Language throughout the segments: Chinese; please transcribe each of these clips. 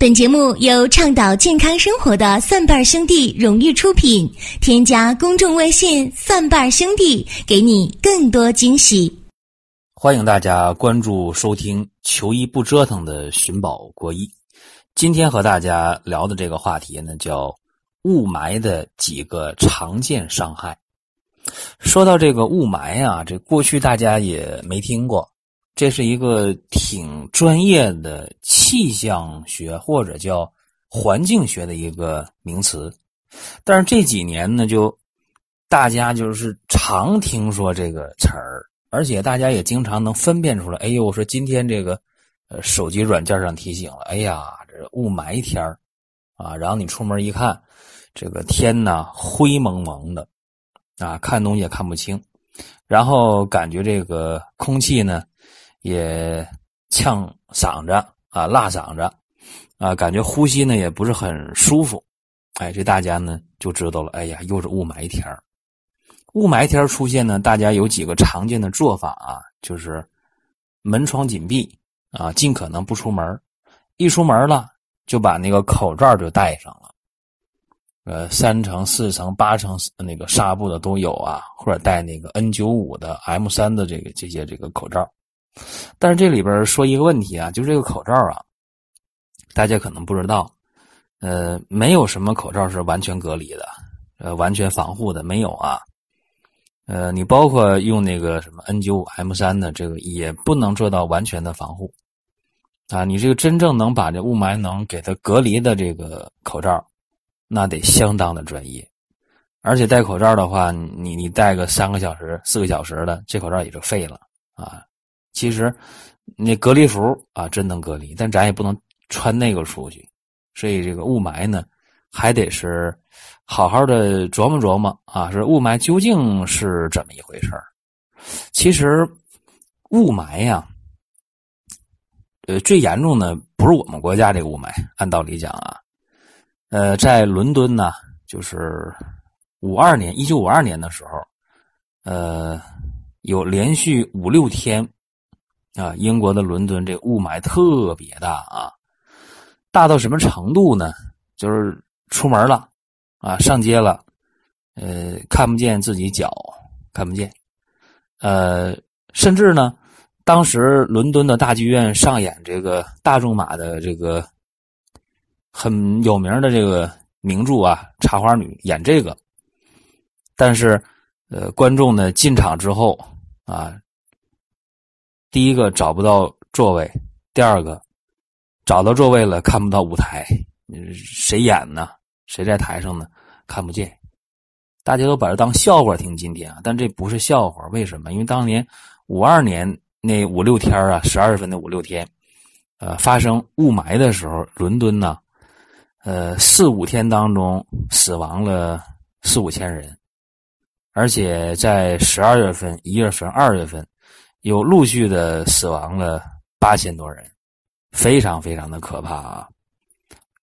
本节目由倡导健康生活的蒜瓣兄弟荣誉出品。添加公众微信“蒜瓣兄弟”，给你更多惊喜。欢迎大家关注收听“求医不折腾”的寻宝国医。今天和大家聊的这个话题呢，叫雾霾的几个常见伤害。说到这个雾霾啊，这过去大家也没听过。这是一个挺专业的气象学或者叫环境学的一个名词，但是这几年呢，就大家就是常听说这个词儿，而且大家也经常能分辨出来。哎呦，我说今天这个呃手机软件上提醒了，哎呀，这雾霾天儿啊，然后你出门一看，这个天呐灰蒙蒙的啊，看东西也看不清，然后感觉这个空气呢。也呛嗓子啊，辣嗓子啊，感觉呼吸呢也不是很舒服。哎，这大家呢就知道了。哎呀，又是雾霾天雾霾天出现呢，大家有几个常见的做法啊，就是门窗紧闭啊，尽可能不出门。一出门了，就把那个口罩就戴上了。呃，三层、四层、八层那个纱布的都有啊，或者戴那个 N 九五的、M 三的这个这些这个口罩。但是这里边说一个问题啊，就这个口罩啊，大家可能不知道，呃，没有什么口罩是完全隔离的，呃，完全防护的没有啊，呃，你包括用那个什么 N 九五 M 三的这个也不能做到完全的防护，啊，你这个真正能把这雾霾能给它隔离的这个口罩，那得相当的专业，而且戴口罩的话，你你戴个三个小时、四个小时的，这口罩也就废了啊。其实，那隔离服啊，真能隔离，但咱也不能穿那个出去。所以这个雾霾呢，还得是好好的琢磨琢磨啊，是雾霾究竟是怎么一回事其实，雾霾呀，呃，最严重的不是我们国家这个雾霾，按道理讲啊，呃，在伦敦呢，就是五二年，一九五二年的时候，呃，有连续五六天。啊，英国的伦敦这雾霾特别大啊，大到什么程度呢？就是出门了啊，上街了，呃，看不见自己脚，看不见，呃，甚至呢，当时伦敦的大剧院上演这个大仲马的这个很有名的这个名著啊，《茶花女》演这个，但是呃，观众呢进场之后啊。第一个找不到座位，第二个找到座位了看不到舞台，谁演呢？谁在台上呢？看不见，大家都把这当笑话听。今天啊，但这不是笑话，为什么？因为当年五二年那五六天啊，十二月份的五六天，呃，发生雾霾的时候，伦敦呢，呃，四五天当中死亡了四五千人，而且在十二月份、一月份、二月份。有陆续的死亡了八千多人，非常非常的可怕啊！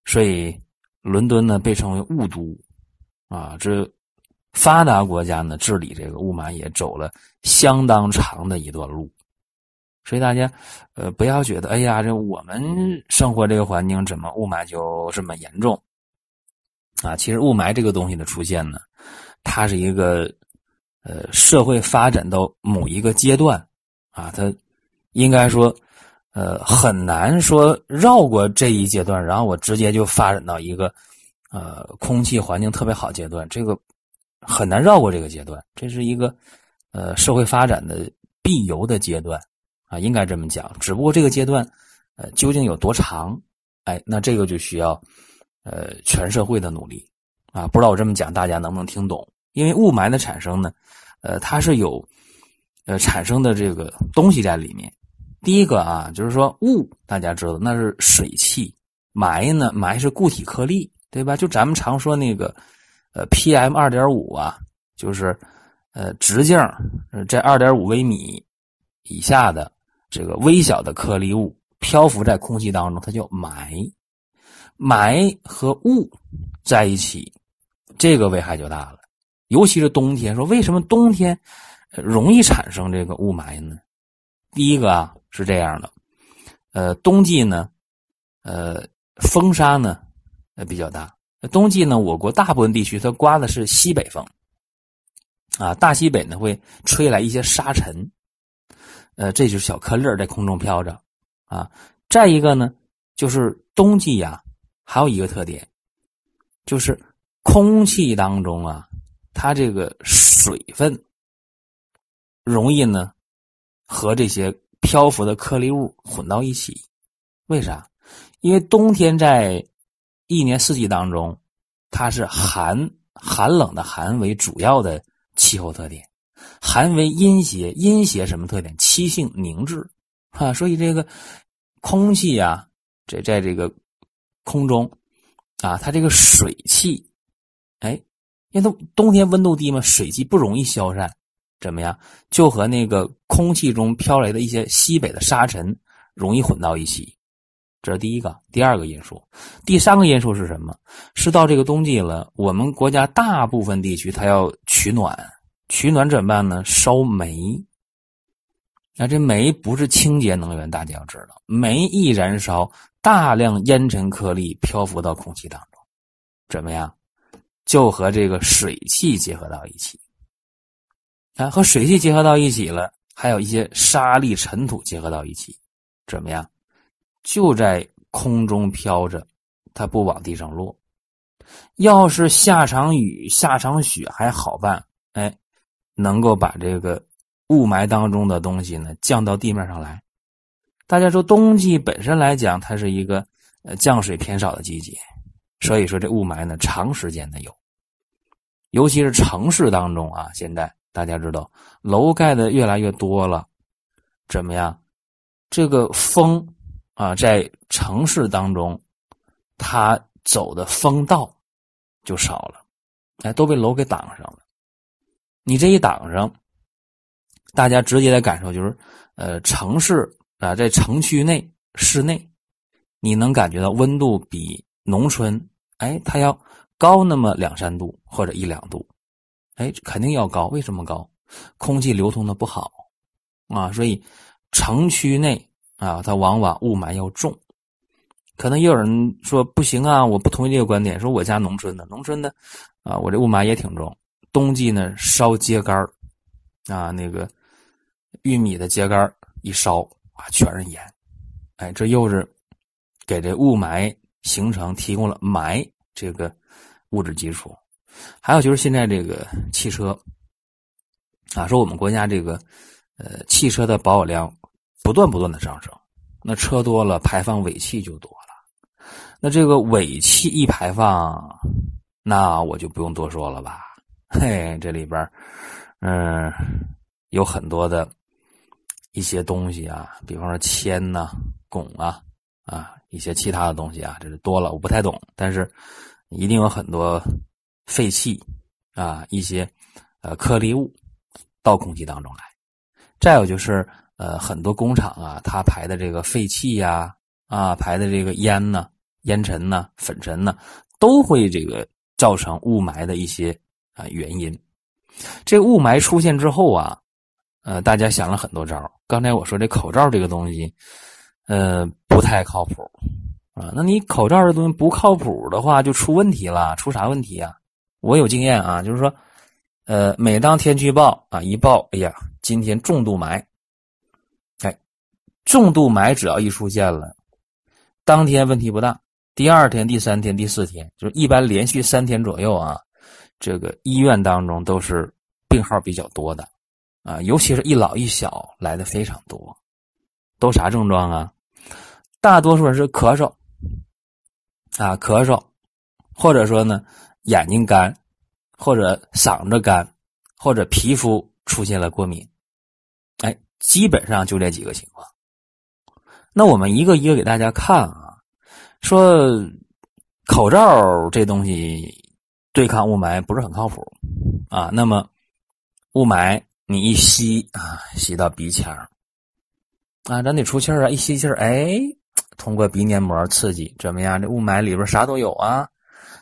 所以伦敦呢被称为雾都啊，这发达国家呢治理这个雾霾也走了相当长的一段路。所以大家呃不要觉得哎呀，这我们生活这个环境怎么雾霾就这么严重啊？其实雾霾这个东西的出现呢，它是一个呃社会发展到某一个阶段。啊，它应该说，呃，很难说绕过这一阶段，然后我直接就发展到一个，呃，空气环境特别好阶段，这个很难绕过这个阶段，这是一个，呃，社会发展的必由的阶段，啊，应该这么讲。只不过这个阶段，呃，究竟有多长？哎，那这个就需要，呃，全社会的努力，啊，不知道我这么讲大家能不能听懂？因为雾霾的产生呢，呃，它是有。呃，产生的这个东西在里面，第一个啊，就是说雾，大家知道那是水汽，霾呢，霾是固体颗粒，对吧？就咱们常说那个，呃，PM 二点五啊，就是呃直径在二点五微米以下的这个微小的颗粒物漂浮在空气当中，它叫霾。霾和雾在一起，这个危害就大了，尤其是冬天。说为什么冬天？容易产生这个雾霾呢？第一个啊是这样的，呃，冬季呢，呃，风沙呢，呃比较大。冬季呢，我国大部分地区它刮的是西北风，啊，大西北呢会吹来一些沙尘，呃，这就是小颗粒在空中飘着，啊，再一个呢，就是冬季呀，还有一个特点，就是空气当中啊，它这个水分容易呢和这些漂浮的颗粒物混到一起，为啥？因为冬天在一年四季当中，它是寒寒冷的寒为主要的气候特点，寒为阴邪，阴邪什么特点？气性凝滞，啊，所以这个空气呀，这在这个空中啊，它这个水汽，哎，因为它冬天温度低嘛，水汽不容易消散，怎么样？就和那个空气中飘来的一些西北的沙尘容易混到一起。这是第一个，第二个因素，第三个因素是什么？是到这个冬季了，我们国家大部分地区它要取暖，取暖怎么办呢？烧煤。那这煤不是清洁能源，大家要知道，煤一燃烧，大量烟尘颗粒漂浮到空气当中，怎么样？就和这个水汽结合到一起。啊，和水汽结合到一起了，还有一些沙粒、尘土结合到一起，怎么样？就在空中飘着，它不往地上落。要是下场雨、下场雪还好办，哎，能够把这个雾霾当中的东西呢降到地面上来。大家说，冬季本身来讲，它是一个呃降水偏少的季节，所以说这雾霾呢长时间的有。尤其是城市当中啊，现在大家知道楼盖的越来越多了，怎么样？这个风。啊，在城市当中，它走的风道就少了，哎，都被楼给挡上了。你这一挡上，大家直接的感受就是，呃，城市啊，在城区内、室内，你能感觉到温度比农村，哎，它要高那么两三度或者一两度，哎，肯定要高。为什么高？空气流通的不好啊，所以城区内。啊，它往往雾霾要重，可能也有人说不行啊，我不同意这个观点。说我家农村的，农村的，啊，我这雾霾也挺重。冬季呢，烧秸秆啊，那个玉米的秸秆一烧啊，全是烟，哎，这又是给这雾霾形成提供了霾这个物质基础。还有就是现在这个汽车，啊，说我们国家这个呃汽车的保有量。不断不断的上升，那车多了，排放尾气就多了。那这个尾气一排放，那我就不用多说了吧？嘿，这里边，嗯，有很多的一些东西啊，比方说铅呐、汞啊，啊，一些其他的东西啊，这是多了，我不太懂，但是一定有很多废气啊，一些呃颗粒物到空气当中来。再有就是。呃，很多工厂啊，它排的这个废气呀，啊，排的这个烟呢、烟尘呢、粉尘呢，都会这个造成雾霾的一些啊原因。这雾霾出现之后啊，呃，大家想了很多招。刚才我说这口罩这个东西，呃，不太靠谱啊。那你口罩这东西不靠谱的话，就出问题了。出啥问题啊？我有经验啊，就是说，呃，每当天气预报啊一报，哎呀，今天重度霾。哎重度霾只要一出现了，当天问题不大，第二天、第三天、第四天，就是一般连续三天左右啊，这个医院当中都是病号比较多的，啊，尤其是一老一小来的非常多，都啥症状啊？大多数人是咳嗽，啊，咳嗽，或者说呢眼睛干，或者嗓子干，或者皮肤出现了过敏，哎，基本上就这几个情况。那我们一个一个给大家看啊，说口罩这东西对抗雾霾不是很靠谱啊。那么雾霾你一吸啊，吸到鼻腔啊，咱得出气啊，一吸气儿，哎，通过鼻黏膜刺激怎么样？这雾霾里边啥都有啊，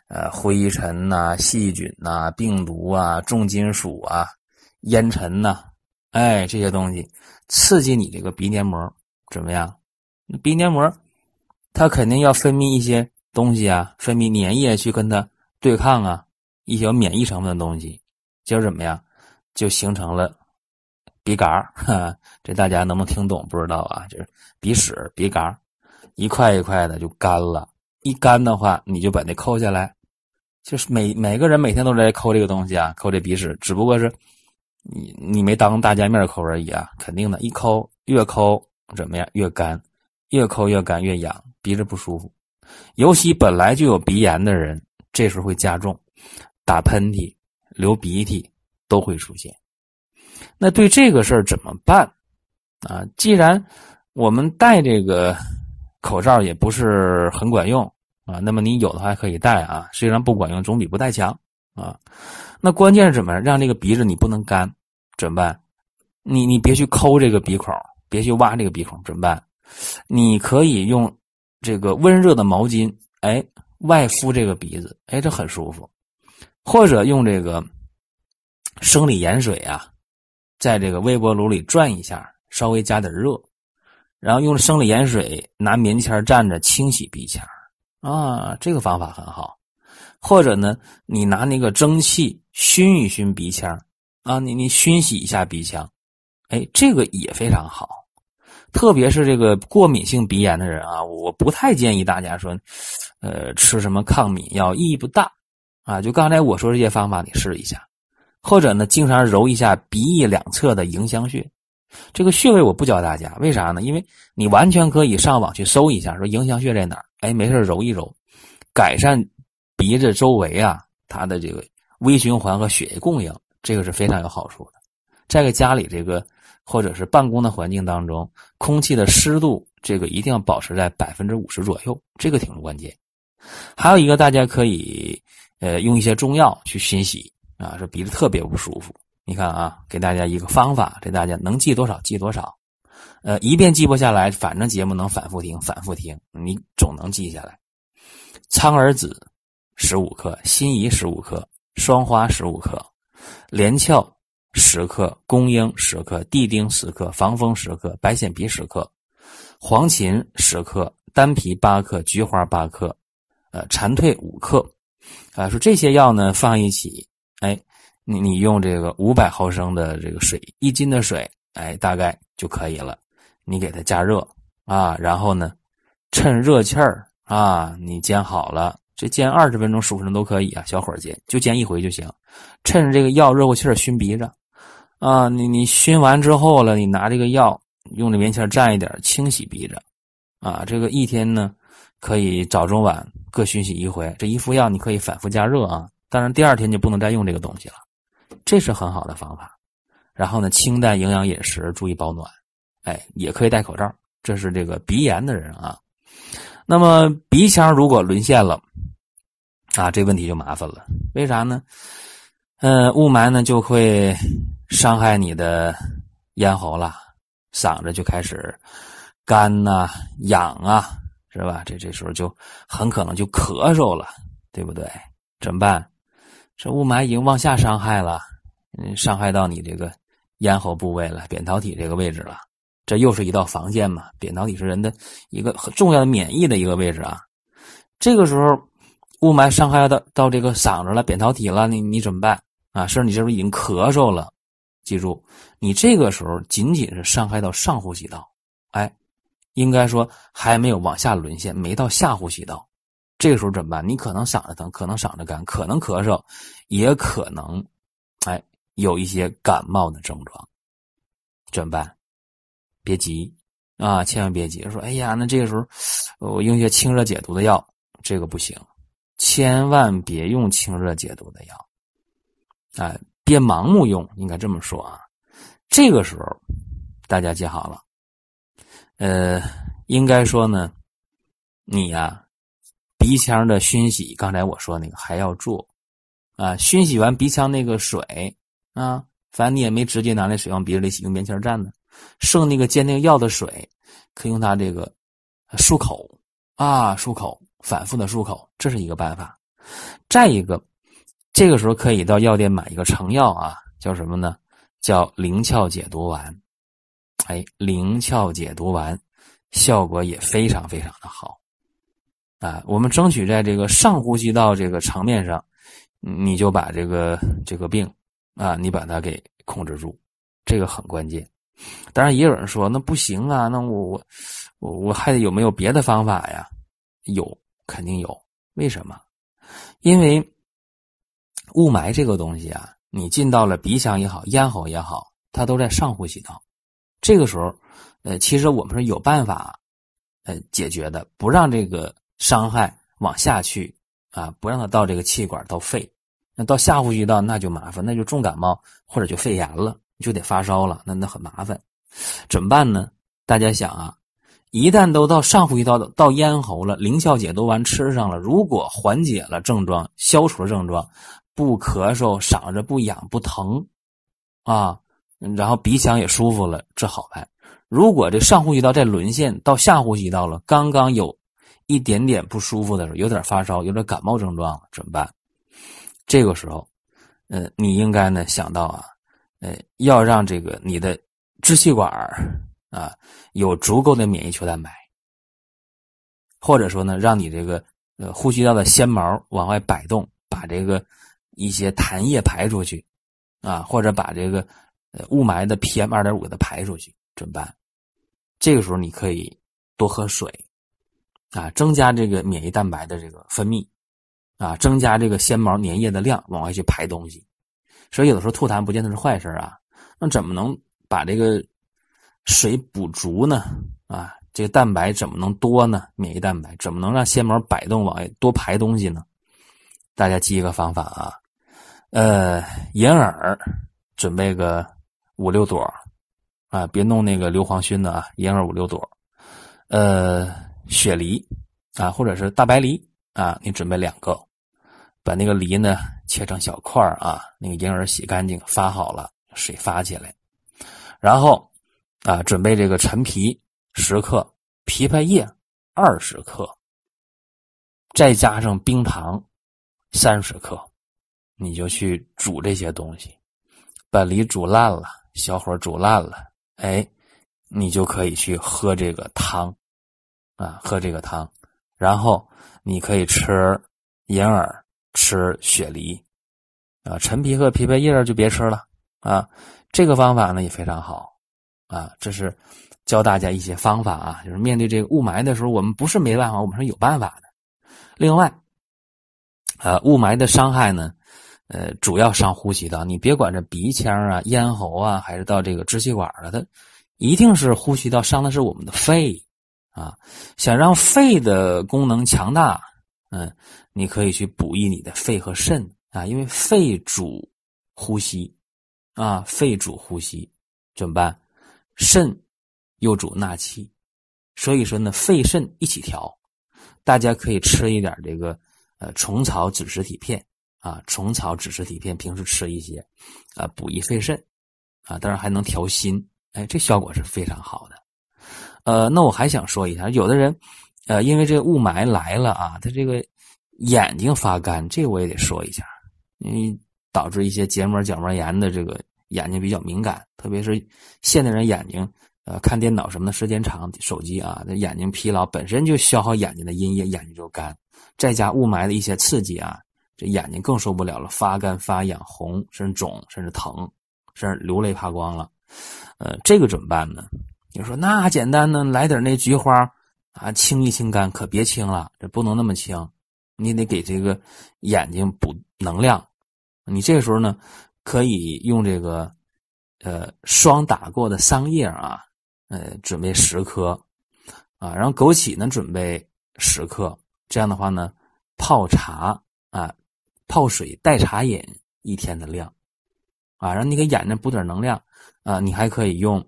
呃，灰尘呐、细菌呐、病毒啊、重金属啊、烟尘呐，哎，这些东西刺激你这个鼻黏膜怎么样？鼻黏膜它肯定要分泌一些东西啊，分泌粘液去跟它对抗啊，一些免疫成分的东西，就是怎么样？就形成了鼻嘎儿。这大家能不能听懂？不知道啊，就是鼻屎、鼻嘎一块一块的就干了。一干的话，你就把那抠下来。就是每每个人每天都在抠这个东西啊，抠这鼻屎，只不过是你你没当大家面抠而已啊。肯定的，一抠越抠怎么样？越干，越抠越干越痒，鼻子不舒服。尤其本来就有鼻炎的人，这时候会加重，打喷嚏、流鼻涕都会出现。那对这个事儿怎么办啊？既然我们戴这个口罩也不是很管用。啊，那么你有的话可以戴啊，虽然不管用，总比不戴强啊。那关键是怎么让这个鼻子你不能干？怎么办？你你别去抠这个鼻孔，别去挖这个鼻孔，怎么办？你可以用这个温热的毛巾，哎，外敷这个鼻子，哎，这很舒服。或者用这个生理盐水啊，在这个微波炉里转一下，稍微加点热，然后用生理盐水拿棉签蘸着清洗鼻腔。啊，这个方法很好，或者呢，你拿那个蒸汽熏一熏鼻腔，啊，你你熏洗一下鼻腔，哎，这个也非常好。特别是这个过敏性鼻炎的人啊，我不太建议大家说，呃，吃什么抗敏药意义不大啊。就刚才我说这些方法，你试一下，或者呢，经常揉一下鼻翼两侧的迎香穴。这个穴位我不教大家，为啥呢？因为你完全可以上网去搜一下，说迎香穴在哪儿。哎，没事揉一揉，改善鼻子周围啊它的这个微循环和血液供应，这个是非常有好处的。在个家里这个或者是办公的环境当中，空气的湿度这个一定要保持在百分之五十左右，这个挺关键。还有一个，大家可以呃用一些中药去熏洗啊，说鼻子特别不舒服。你看啊，给大家一个方法，这大家能记多少记多少。呃，一遍记不下来，反正节目能反复听，反复听，你总能记下来。苍耳子十五克，辛夷十五克，双花十五克，连翘十克，公英十克，地丁十克，防风十克，白藓皮十克，黄芩十克，丹皮八克，菊花八克，呃，蝉蜕五克。啊，说这些药呢放一起，哎，你你用这个五百毫升的这个水，一斤的水，哎，大概就可以了。你给它加热啊，然后呢，趁热气儿啊，你煎好了，这煎二十分钟、十五分钟都可以啊，小火煎，就煎一回就行。趁着这个药热乎气儿，熏鼻子啊，你你熏完之后了，你拿这个药用这棉签蘸一点，清洗鼻子啊。这个一天呢，可以早中晚各熏洗一回。这一副药你可以反复加热啊，当然第二天就不能再用这个东西了。这是很好的方法。然后呢，清淡营养饮食，注意保暖。哎，也可以戴口罩。这是这个鼻炎的人啊。那么鼻腔如果沦陷了，啊，这问题就麻烦了。为啥呢？嗯，雾霾呢就会伤害你的咽喉了，嗓子就开始干呐、痒啊，是吧？这这时候就很可能就咳嗽了，对不对？怎么办？这雾霾已经往下伤害了，嗯，伤害到你这个咽喉部位了，扁桃体这个位置了。这又是一道防线嘛？扁桃体是人的一个很重要的免疫的一个位置啊。这个时候，雾霾伤害到到这个嗓子了、扁桃体了，你你怎么办啊？甚至你这不已经咳嗽了？记住，你这个时候仅仅是伤害到上呼吸道，哎，应该说还没有往下沦陷，没到下呼吸道。这个时候怎么办？你可能嗓子疼，可能嗓子干，可能咳嗽，也可能，哎，有一些感冒的症状，怎么办？别急啊，千万别急。说，哎呀，那这个时候我用一些清热解毒的药，这个不行，千万别用清热解毒的药，哎，别盲目用，应该这么说啊。这个时候大家记好了，呃，应该说呢，你呀，鼻腔的熏洗，刚才我说那个还要做啊，熏洗完鼻腔那个水啊，反正你也没直接拿那水往鼻子里洗，用棉签蘸的。剩那个煎那个药的水，可以用它这个漱口啊，漱口，反复的漱口，这是一个办法。再一个，这个时候可以到药店买一个成药啊，叫什么呢？叫灵窍解毒丸。哎，灵窍解毒丸效果也非常非常的好啊，我们争取在这个上呼吸道这个层面上，你就把这个这个病啊，你把它给控制住，这个很关键。当然，也有人说那不行啊，那我我我我还有没有别的方法呀？有，肯定有。为什么？因为雾霾这个东西啊，你进到了鼻腔也好，咽喉也好，它都在上呼吸道。这个时候，呃，其实我们是有办法，呃，解决的，不让这个伤害往下去啊，不让它到这个气管到肺。那到下呼吸道那就麻烦，那就重感冒或者就肺炎了。就得发烧了，那那很麻烦，怎么办呢？大家想啊，一旦都到上呼吸道到咽喉了，凌霄解毒丸吃上了，如果缓解了症状，消除了症状，不咳嗽，嗓子不痒不疼，啊，然后鼻腔也舒服了，这好办。如果这上呼吸道再沦陷到下呼吸道了，刚刚有一点点不舒服的时候，有点发烧，有点感冒症状了，怎么办？这个时候，呃，你应该呢想到啊。呃，要让这个你的支气管啊有足够的免疫球蛋白，或者说呢，让你这个呃呼吸道的纤毛往外摆动，把这个一些痰液排出去啊，或者把这个呃雾霾的 PM 二点五给它排出去，怎么办？这个时候你可以多喝水啊，增加这个免疫蛋白的这个分泌啊，增加这个纤毛粘液的量，往外去排东西。所以有的时候吐痰不见得是坏事啊，那怎么能把这个水补足呢？啊，这个蛋白怎么能多呢？免疫蛋白怎么能让纤毛摆动往外多排东西呢？大家记一个方法啊，呃，银耳准备个五六朵啊，别弄那个硫磺熏的啊，银耳五六朵，呃，雪梨啊，或者是大白梨啊，你准备两个。把那个梨呢切成小块啊，那个银耳洗干净，发好了，水发起来，然后啊，准备这个陈皮十克，枇杷叶二十克，再加上冰糖三十克，你就去煮这些东西，把梨煮烂了，小火煮烂了，哎，你就可以去喝这个汤啊，喝这个汤，然后你可以吃银耳。吃雪梨，啊，陈皮和枇杷叶就别吃了啊。这个方法呢也非常好啊。这是教大家一些方法啊，就是面对这个雾霾的时候，我们不是没办法，我们是有办法的。另外，呃，雾霾的伤害呢，呃，主要伤呼吸道。你别管这鼻腔啊、咽喉啊，还是到这个支气管了，它一定是呼吸道伤的是我们的肺啊。想让肺的功能强大。嗯，你可以去补益你的肺和肾啊，因为肺主呼吸啊，肺主呼吸怎么办？肾又主纳气，所以说呢，肺肾一起调。大家可以吃一点这个呃虫草止实体片啊，虫草止实体片平时吃一些啊，补益肺肾啊，当然还能调心，哎，这效果是非常好的。呃，那我还想说一下，有的人。呃，因为这个雾霾来了啊，他这个眼睛发干，这我也得说一下，因为导致一些结膜角膜炎的这个眼睛比较敏感，特别是现代人眼睛，呃，看电脑什么的时间长，手机啊，这眼睛疲劳本身就消耗眼睛的阴液，眼睛就干，再加雾霾的一些刺激啊，这眼睛更受不了了，发干、发痒、红，甚至肿，甚至疼，甚至流泪怕光了。呃，这个怎么办呢？你说那简单呢，来点那菊花。啊，清一清肝，可别清了，这不能那么清，你得给这个眼睛补能量。你这个时候呢，可以用这个呃霜打过的桑叶啊，呃，准备十颗啊，然后枸杞呢准备十克，这样的话呢，泡茶啊，泡水代茶饮一天的量啊，让你给眼睛补点能量啊，你还可以用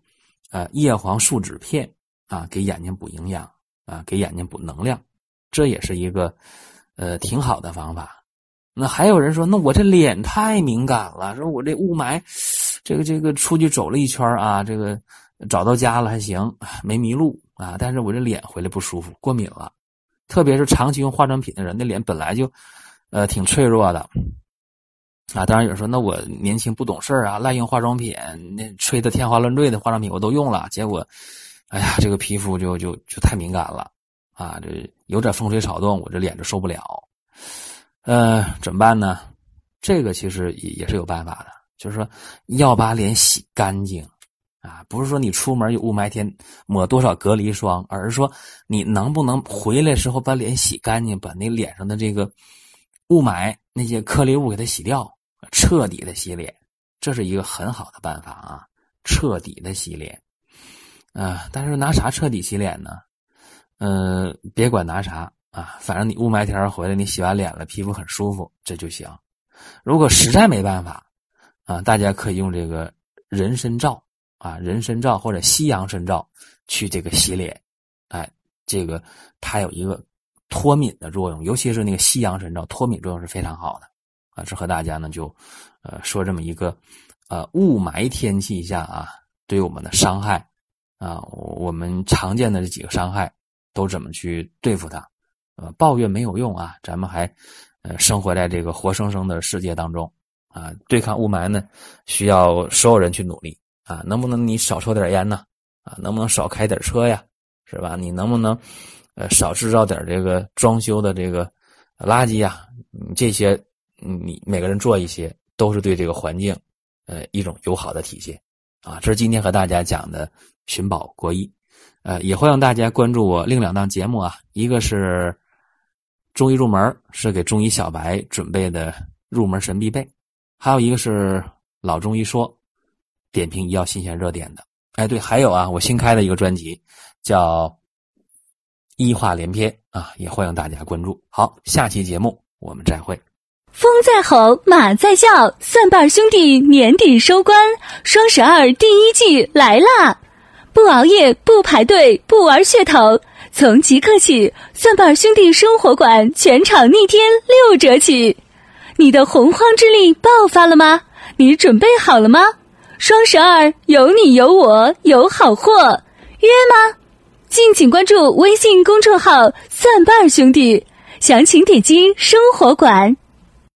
呃叶黄素酯片啊，给眼睛补营养。啊，给眼睛补能量，这也是一个呃挺好的方法。那还有人说，那我这脸太敏感了，说我这雾霾，这个这个出去走了一圈啊，这个找到家了还行，没迷路啊，但是我这脸回来不舒服，过敏了。特别是长期用化妆品的人，那脸本来就呃挺脆弱的啊。当然有人说，那我年轻不懂事啊，滥用化妆品，那吹的天花乱坠的化妆品我都用了，结果。哎呀，这个皮肤就就就太敏感了，啊，这有点风吹草动，我这脸就受不了。呃，怎么办呢？这个其实也也是有办法的，就是说要把脸洗干净啊，不是说你出门有雾霾天抹多少隔离霜，而是说你能不能回来时候把脸洗干净，把那脸上的这个雾霾那些颗粒物给它洗掉，彻底的洗脸，这是一个很好的办法啊，彻底的洗脸啊。但是拿啥彻底洗脸呢？嗯，别管拿啥啊，反正你雾霾天回来，你洗完脸了，皮肤很舒服，这就行。如果实在没办法，啊，大家可以用这个人参皂啊，人参皂或者西洋参皂去这个洗脸，哎，这个它有一个脱敏的作用，尤其是那个西洋参皂，脱敏作用是非常好的啊。这和大家呢就呃说这么一个呃雾霾天气下啊对我们的伤害啊，我们常见的这几个伤害都怎么去对付它？呃，抱怨没有用啊，咱们还。呃，生活在这个活生生的世界当中，啊，对抗雾霾呢，需要所有人去努力啊。能不能你少抽点烟呢？啊，能不能少开点车呀？是吧？你能不能呃少制造点这个装修的这个垃圾呀？这些你每个人做一些，都是对这个环境呃一种友好的体现啊。这是今天和大家讲的寻宝国医，呃，也欢迎大家关注我另两档节目啊，一个是。中医入门是给中医小白准备的入门神必备，还有一个是老中医说，点评医药新鲜热点的。哎，对，还有啊，我新开的一个专辑叫医话连篇啊，也欢迎大家关注。好，下期节目我们再会。风在吼，马在叫，蒜瓣兄弟年底收官，双十二第一季来啦！不熬夜，不排队，不玩噱头。从即刻起，蒜瓣兄弟生活馆全场逆天六折起！你的洪荒之力爆发了吗？你准备好了吗？双十二有你有我有好货，约吗？敬请关注微信公众号“蒜瓣兄弟”，详情点击生活馆。